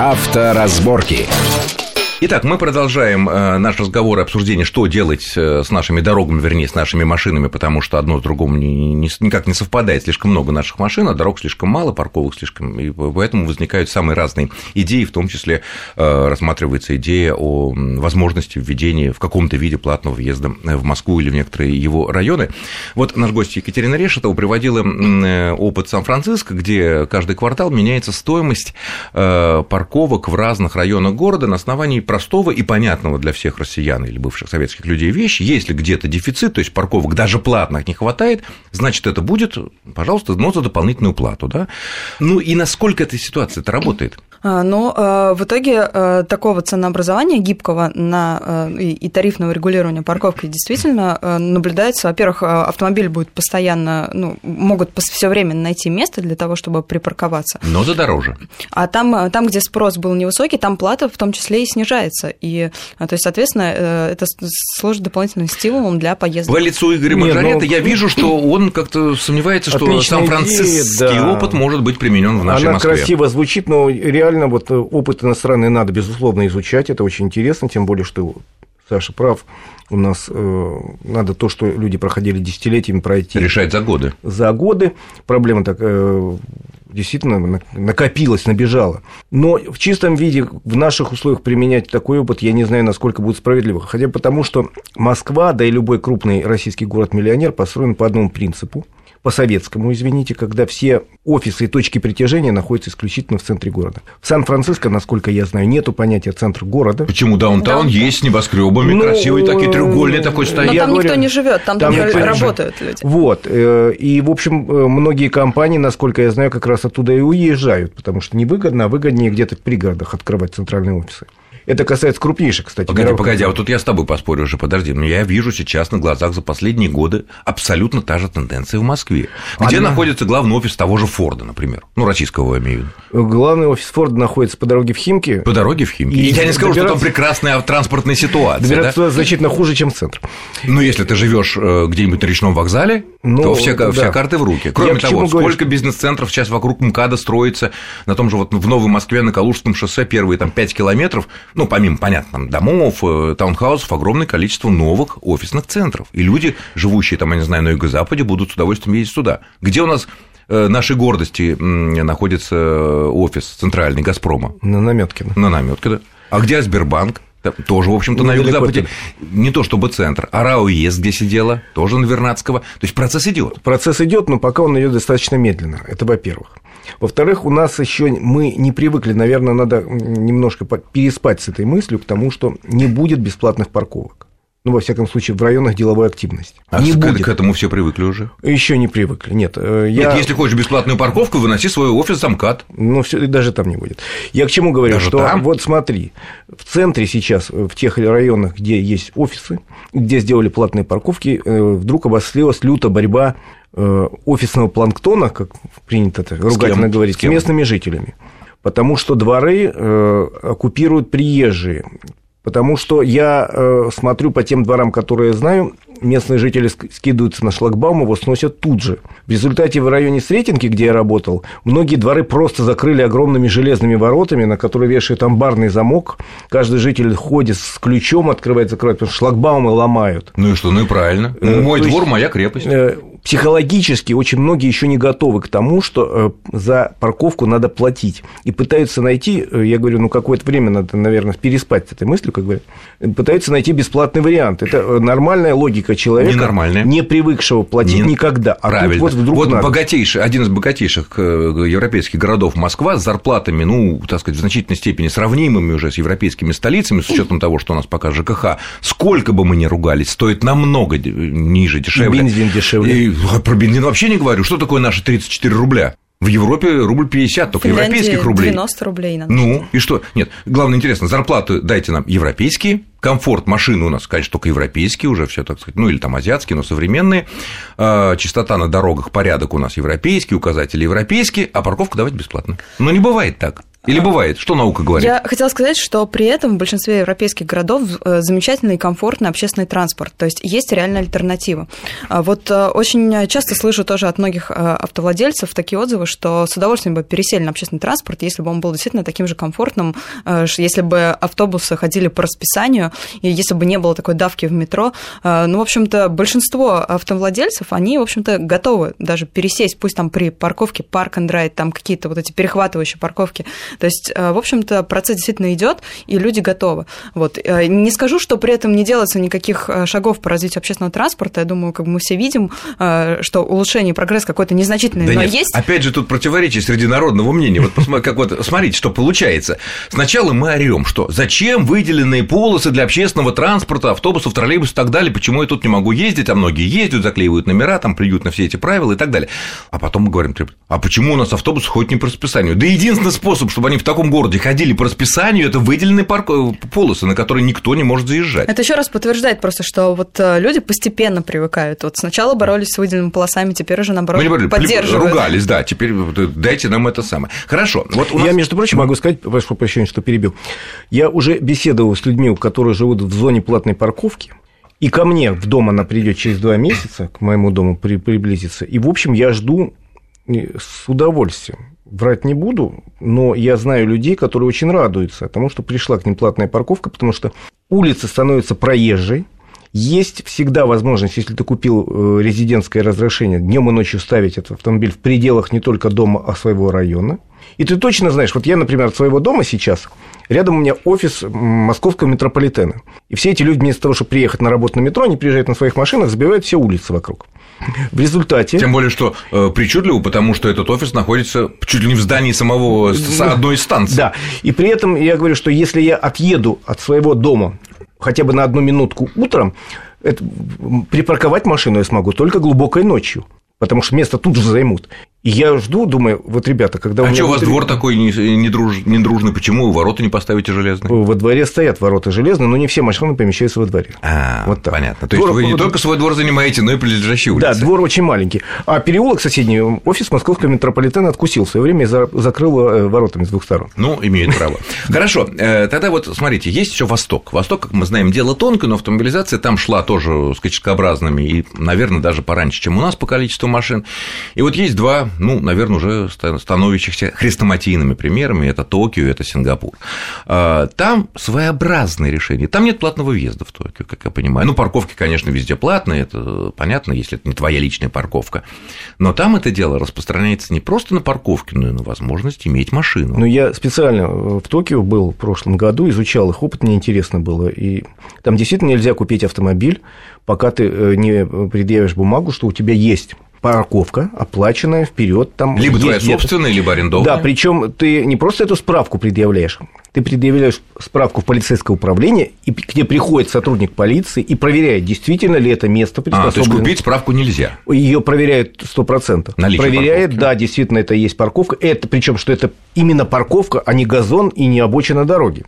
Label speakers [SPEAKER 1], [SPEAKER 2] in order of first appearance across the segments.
[SPEAKER 1] Авторазборки.
[SPEAKER 2] Итак, мы продолжаем э, наш разговор и обсуждение, что делать э, с нашими дорогами, вернее, с нашими машинами, потому что одно с не, никак не совпадает. Слишком много наших машин, а дорог слишком мало, парковок слишком, и поэтому возникают самые разные идеи, в том числе э, рассматривается идея о возможности введения в каком-то виде платного въезда в Москву или в некоторые его районы. Вот наш гость Екатерина Решетова приводила опыт Сан-Франциско, где каждый квартал меняется стоимость парковок в разных районах города на основании простого и понятного для всех россиян или бывших советских людей вещь. Если где-то дефицит, то есть парковок даже платных не хватает, значит, это будет, пожалуйста, но за дополнительную плату. Да? Ну и насколько эта ситуация это работает?
[SPEAKER 3] А, но а, в итоге а, такого ценообразования гибкого на, и тарифного регулирования парковки действительно наблюдается. Во-первых, автомобиль будет постоянно, ну, могут все время найти место для того, чтобы припарковаться.
[SPEAKER 2] Но за дороже.
[SPEAKER 3] А там, там, где спрос был невысокий, там плата в том числе и снижается. И, то есть, соответственно, э, это служит дополнительным стимулом для поездок.
[SPEAKER 2] По лицу Игоря Маржарета ну, я вижу, что он как-то сомневается, что сан-франциский да. опыт может быть применен в нашей
[SPEAKER 4] Она
[SPEAKER 2] Москве.
[SPEAKER 4] красиво звучит, но реально реально вот э, опыт иностранный надо, безусловно, изучать, это очень интересно, тем более, что Саша прав, у нас э, надо то, что люди проходили десятилетиями, пройти.
[SPEAKER 2] Решать за годы.
[SPEAKER 4] За годы. Проблема так э, действительно накопилась, набежала. Но в чистом виде в наших условиях применять такой опыт, я не знаю, насколько будет справедливо. Хотя потому, что Москва, да и любой крупный российский город-миллионер построен по одному принципу – по-советскому, извините, когда все офисы и точки притяжения находятся исключительно в центре города. В Сан-Франциско, насколько я знаю, нету понятия центр города.
[SPEAKER 2] Почему даунтаун да. есть с небоскребами, ну, красивые такие треугольные такой стоят.
[SPEAKER 3] Но там никто не живет, там, там только работают люди.
[SPEAKER 4] Вот. Э, и, в общем, э, многие компании, насколько я знаю, как раз оттуда и уезжают, потому что невыгодно, а выгоднее где-то в пригородах открывать центральные офисы. Это касается крупнейших, кстати.
[SPEAKER 2] Погоди, погоди, а вот тут я с тобой поспорю уже, подожди. Но я вижу сейчас на глазах за последние годы абсолютно та же тенденция в Москве. Где Она... находится главный офис того же Форда, например? Ну, российского я имею в
[SPEAKER 4] виду. Главный офис Форда находится по дороге в Химки.
[SPEAKER 2] По дороге в Химки. И, я не скажу, добираться... что там прекрасная транспортная ситуация.
[SPEAKER 4] Добираться да? значительно хуже, чем центр.
[SPEAKER 2] Ну, если ты живешь э, где-нибудь на речном вокзале, ну, то все, да. все карты в руки. Кроме я того, сколько бизнес-центров сейчас вокруг МКАДа строится, на том же вот в Новой Москве на Калужском шоссе первые там 5 километров, ну, помимо, понятно, там, домов, э, таунхаусов, огромное количество новых офисных центров. И люди, живущие там, я не знаю, на юго-западе, будут с удовольствием ездить туда. Где у нас э, нашей гордости находится офис центральный «Газпрома».
[SPEAKER 4] На Наметкино.
[SPEAKER 2] На Наметкино. А где Сбербанк? Тоже, в общем-то, на юго-западе. Не то чтобы центр. А РАОЕС, где сидела, тоже на Вернадского. То есть процесс идет.
[SPEAKER 4] Процесс идет, но пока он идет достаточно медленно. Это во-первых. Во-вторых, у нас еще мы не привыкли, наверное, надо немножко переспать с этой мыслью к тому, что не будет бесплатных парковок ну, во всяком случае, в районах деловой активности.
[SPEAKER 2] А не к, будет. к этому все привыкли уже?
[SPEAKER 4] Еще не привыкли, нет.
[SPEAKER 2] Э, я... Нет, если хочешь бесплатную парковку, выноси свой офис замкат.
[SPEAKER 4] Ну, все, даже там не будет. Я к чему говорю, даже что там? вот смотри, в центре сейчас, в тех районах, где есть офисы, где сделали платные парковки, э, вдруг обострилась лютая борьба э, офисного планктона, как принято это ругательно говорить, с, с местными жителями потому что дворы э, оккупируют приезжие. Потому что я э, смотрю по тем дворам, которые я знаю, местные жители скидываются на шлагбаум, его сносят тут же. В результате в районе Сретенки, где я работал, многие дворы просто закрыли огромными железными воротами, на которые вешают амбарный замок. Каждый житель ходит с ключом, открывает, закрывает, потому что шлагбаумы ломают.
[SPEAKER 2] Ну и что, ну и правильно. Э, Мой двор, есть, моя крепость.
[SPEAKER 4] Психологически очень многие еще не готовы к тому, что э, за парковку надо платить. И пытаются найти, э, я говорю, ну какое-то время надо, наверное, переспать с этой мыслью, как говорят, пытаются найти бесплатный вариант. Это э, нормальная логика человека,
[SPEAKER 2] Ненормальная.
[SPEAKER 4] не привыкшего платить не... никогда.
[SPEAKER 2] А Правильно. вот вдруг вот надо. богатейший, один из богатейших европейских городов Москва с зарплатами, ну, так сказать, в значительной степени сравнимыми уже с европейскими столицами, с учетом того, что у нас пока ЖКХ, сколько бы мы ни ругались, стоит намного ниже, дешевле.
[SPEAKER 4] И бензин дешевле.
[SPEAKER 2] И про бензин вообще не говорю. Что такое наши 34 рубля? В Европе рубль 50, только
[SPEAKER 3] Финляндии
[SPEAKER 2] европейских рублей.
[SPEAKER 3] 90 рублей надо.
[SPEAKER 2] Ну, и что? Нет, главное интересно, зарплаты дайте нам европейские, комфорт машины у нас, конечно, только европейские уже все, так сказать, ну или там азиатские, но современные, а, частота на дорогах, порядок у нас европейский, указатели европейские, а парковку давать бесплатно. Но не бывает так. Или бывает? Что наука говорит?
[SPEAKER 3] Я хотела сказать, что при этом в большинстве европейских городов э, замечательный и комфортный общественный транспорт, то есть есть реальная альтернатива. А вот э, очень часто слышу тоже от многих э, автовладельцев такие отзывы, что с удовольствием бы пересели на общественный транспорт, если бы он был действительно таким же комфортным, если бы автобусы ходили по расписанию, и если бы не было такой давки в метро. Ну, в общем-то, большинство автовладельцев, они, в общем-то, готовы даже пересесть, пусть там при парковке парк and ride, там какие-то вот эти перехватывающие парковки, то есть, э, в общем-то, процесс действительно идет, и люди готовы. Вот. Э, не скажу, что при этом не делается никаких э, шагов по развитию общественного транспорта. Я думаю, как бы мы все видим, что улучшение и прогресс какой-то незначительный, да но нет, есть.
[SPEAKER 2] Опять же, тут противоречие среди народного мнения. Вот, как вот смотрите, что получается. Сначала мы орем, что зачем выделенные полосы для общественного транспорта, автобусов, троллейбусов и так далее, почему я тут не могу ездить, а многие ездят, заклеивают номера, там плюют на все эти правила и так далее. А потом мы говорим, а почему у нас автобус ходит не по расписанию? Да единственный способ, чтобы они в таком городе ходили по расписанию, это выделенные парк... Э, полосы, на которые никто не может заезжать.
[SPEAKER 3] Это еще раз подтверждает просто, что вот э, люди постепенно привыкают. Вот сначала боролись с выделенными полосами, теперь уже наоборот Мы не поддерживают.
[SPEAKER 2] Ругались, да, теперь дайте нам это самое. Хорошо.
[SPEAKER 4] Вот нас... Я, между прочим, могу сказать, прошу прощения, что перебил. Я уже беседовал с людьми, которые живут в зоне платной парковки, и ко мне в дом она придет через два месяца, к моему дому при, приблизится. И, в общем, я жду с удовольствием врать не буду, но я знаю людей, которые очень радуются тому, что пришла к ним платная парковка, потому что улица становится проезжей, есть всегда возможность, если ты купил э, резидентское разрешение, днем и ночью ставить этот автомобиль в пределах не только дома, а своего района. И ты точно знаешь, вот я, например, от своего дома сейчас, рядом у меня офис московского метрополитена. И все эти люди вместо того, чтобы приехать на работу на метро, они приезжают на своих машинах, забивают все улицы вокруг. В результате...
[SPEAKER 2] Тем более, что э, причудливо, потому что этот офис находится чуть ли не в здании самого одной из станций.
[SPEAKER 4] Да, и при этом я говорю, что если я отъеду от своего дома хотя бы на одну минутку утром, это, припарковать машину я смогу только глубокой ночью потому что место тут же займут. И я жду, думаю, вот, ребята, когда...
[SPEAKER 2] А что у вас двор такой недружный, не почему ворота не поставите железные?
[SPEAKER 4] Во дворе стоят ворота железные, но не все машины помещаются во дворе.
[SPEAKER 2] А, вот так. понятно. То двор, есть вы не только свой двор занимаете, но и прилежащие улицы.
[SPEAKER 4] Да, двор очень маленький. А переулок соседний, офис московского метрополитена откусил в свое время и закрыл э, воротами с двух сторон.
[SPEAKER 2] Ну, имеет право. Хорошо, э, тогда вот смотрите, есть еще Восток. Восток, как мы знаем, дело тонкое, но автомобилизация там шла тоже скачкообразными и, наверное, даже пораньше, чем у нас по количеству машин. И вот есть два ну, наверное, уже становящихся хрестоматийными примерами, это Токио, это Сингапур. А, там своеобразные решения, там нет платного въезда в Токио, как я понимаю. Ну, парковки, конечно, везде платные, это понятно, если это не твоя личная парковка, но там это дело распространяется не просто на парковки, но и на возможность иметь машину.
[SPEAKER 4] Ну, я специально в Токио был в прошлом году, изучал их опыт, мне интересно было, и там действительно нельзя купить автомобиль, пока ты э, не предъявишь бумагу, что у тебя есть парковка, оплаченная вперед. Там
[SPEAKER 2] либо твоя собственная, либо арендованная.
[SPEAKER 4] Да, причем ты не просто эту справку предъявляешь, ты предъявляешь справку в полицейское управление, и к тебе приходит сотрудник полиции и проверяет, действительно ли это место
[SPEAKER 2] приспособлено. А, то есть купить справку нельзя?
[SPEAKER 4] Ее проверяют 100%. Наличие проверяет, парковки. да, действительно, это есть парковка. Это, причем, что это именно парковка, а не газон и не обочина дороги.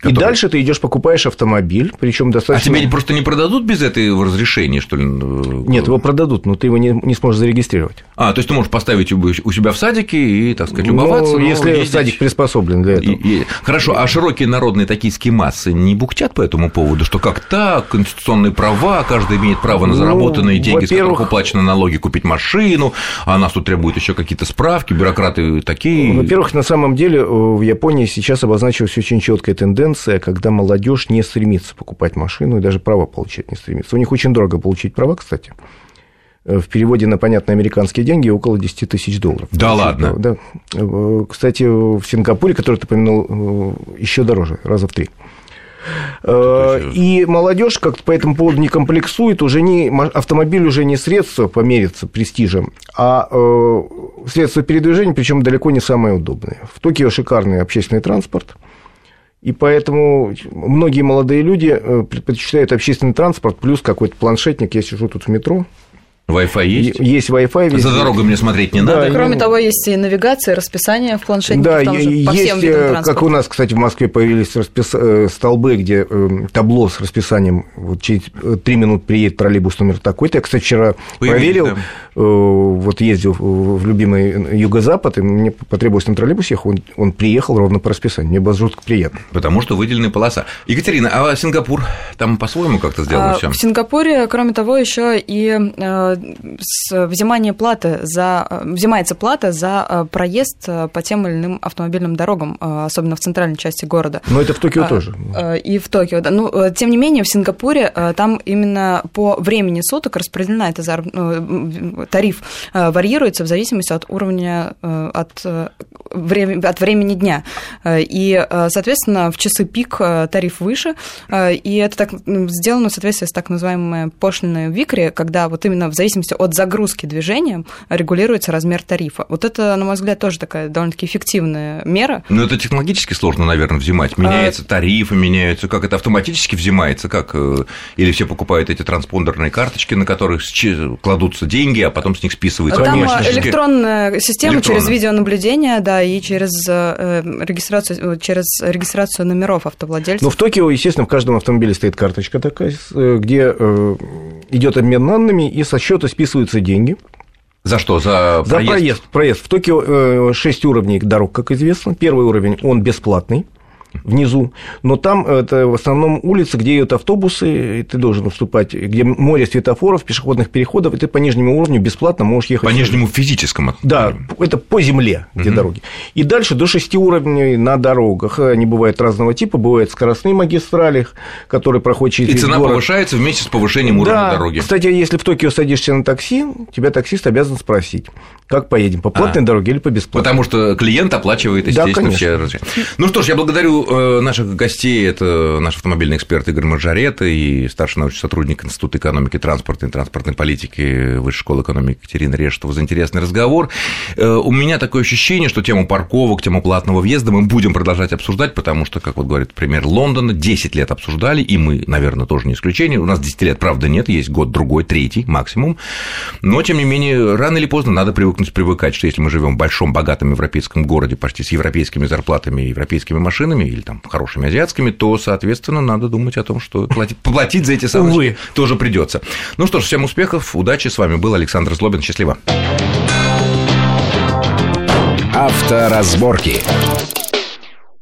[SPEAKER 4] Который... И дальше ты идешь покупаешь автомобиль, причем достаточно.
[SPEAKER 2] А тебе просто не продадут без этого разрешения, что ли?
[SPEAKER 4] Нет, его продадут, но ты его не, не сможешь зарегистрировать.
[SPEAKER 2] А, то есть ты можешь поставить у себя в садике и, так сказать, любоваться.
[SPEAKER 4] Ну, если ездить... садик приспособлен для этого. И, и...
[SPEAKER 2] Хорошо, а широкие народные токийские массы не бухтят по этому поводу, что как так, конституционные права, каждый имеет право на заработанные ну, деньги, с которых уплачены налоги, купить машину, а нас тут требуют еще какие-то справки, бюрократы такие.
[SPEAKER 4] Во-первых, на самом деле в Японии сейчас обозначилась очень четкая тенденция тенденция, когда молодежь не стремится покупать машину и даже права получать не стремится. У них очень дорого получить права, кстати. Э, в переводе на понятные американские деньги около 10 тысяч долларов.
[SPEAKER 2] Да ладно?
[SPEAKER 4] Да. Э, кстати, в Сингапуре, который ты помянул, э, еще дороже, раза в три. И молодежь как по этому поводу не комплексует, уже не, автомобиль уже не средство помериться престижем, а средство передвижения, причем далеко не самое удобное. В Токио шикарный общественный транспорт – и поэтому многие молодые люди э, предпочитают общественный транспорт плюс какой-то планшетник. Я сижу тут в метро,
[SPEAKER 2] Wi-Fi есть?
[SPEAKER 4] Есть Wi-Fi.
[SPEAKER 2] За дорогой мне смотреть не
[SPEAKER 3] да,
[SPEAKER 2] надо.
[SPEAKER 3] Кроме того, есть и навигация, расписание в планшете.
[SPEAKER 4] Да, есть, э, как у нас, кстати, в Москве появились распис... Э, столбы, где э, табло с расписанием, вот через три минут приедет троллейбус номер такой-то. Я, кстати, вчера Появились, проверил, да. вот ездил в любимый Юго-Запад, и мне потребовалось на троллейбусе, он, он приехал ровно по расписанию. Мне было жутко приятно.
[SPEAKER 2] Потому что выделенная полоса. Екатерина, а Сингапур там по-своему как-то сделано а, все?
[SPEAKER 3] В Сингапуре, кроме того, еще и взимание платы за взимается плата за проезд по тем или иным автомобильным дорогам, особенно в центральной части города.
[SPEAKER 4] Но это в Токио а, тоже.
[SPEAKER 3] И в Токио, да. Ну, тем не менее, в Сингапуре там именно по времени суток распределена эта зарп... Ну, тариф варьируется в зависимости от уровня, от, времени, от времени дня. И, соответственно, в часы пик тариф выше, и это так сделано в соответствии с так называемой пошлиной Викри, когда вот именно в зависимости от загрузки движения регулируется размер тарифа. Вот это, на мой взгляд, тоже такая довольно-таки эффективная мера.
[SPEAKER 2] Но это технологически сложно, наверное, взимать. Меняются тарифы, меняются, как это автоматически взимается, как э, или все покупают эти транспондерные карточки, на которых кладутся деньги, а потом с них списываются.
[SPEAKER 3] Там электронная система Электронная. через видеонаблюдение, да, и через э, регистрацию, через регистрацию номеров автовладельцев.
[SPEAKER 4] Но в Токио, естественно, в каждом автомобиле стоит карточка такая, э, где идет обмен данными, и со счета списываются деньги.
[SPEAKER 2] За что? За
[SPEAKER 4] проезд? За проезд. Проезд. В Токио 6 уровней дорог, как известно. Первый уровень, он бесплатный внизу, но там это в основном улицы, где идут автобусы, и ты должен вступать, где море светофоров, пешеходных переходов, и ты по нижнему уровню бесплатно можешь ехать.
[SPEAKER 2] По нижнему физическому?
[SPEAKER 4] Да, это по земле, где угу. дороги. И дальше до шести уровней на дорогах. Они бывают разного типа, бывают скоростные магистрали, которые проходят через
[SPEAKER 2] И цена город. повышается вместе с повышением уровня да. дороги.
[SPEAKER 4] Кстати, если в Токио садишься на такси, тебя таксист обязан спросить, как поедем, по платной а, дороге или по бесплатной.
[SPEAKER 2] Потому что клиент оплачивает, естественно, да, все. Ну что ж, я благодарю Э, наших гостей это наш автомобильный эксперт Игорь Маржарета и старший научный сотрудник Института экономики, транспорта и транспортной политики Высшей школы экономики Екатерина Рештова за интересный разговор. Э, у меня такое ощущение, что тему парковок, тему платного въезда мы будем продолжать обсуждать, потому что, как вот говорит пример Лондона, 10 лет обсуждали, и мы, наверное, тоже не исключение. У нас 10 лет, правда, нет, есть год, другой, третий максимум. Но, тем не менее, рано или поздно надо привыкнуть привыкать, что если мы живем в большом, богатом европейском городе, почти с европейскими зарплатами и европейскими машинами, или там хорошими азиатскими, то, соответственно, надо думать о том, что платить, поплатить за эти самые тоже придется. Ну что ж, всем успехов, удачи. С вами был Александр Злобин. Счастливо.
[SPEAKER 1] Авторазборки.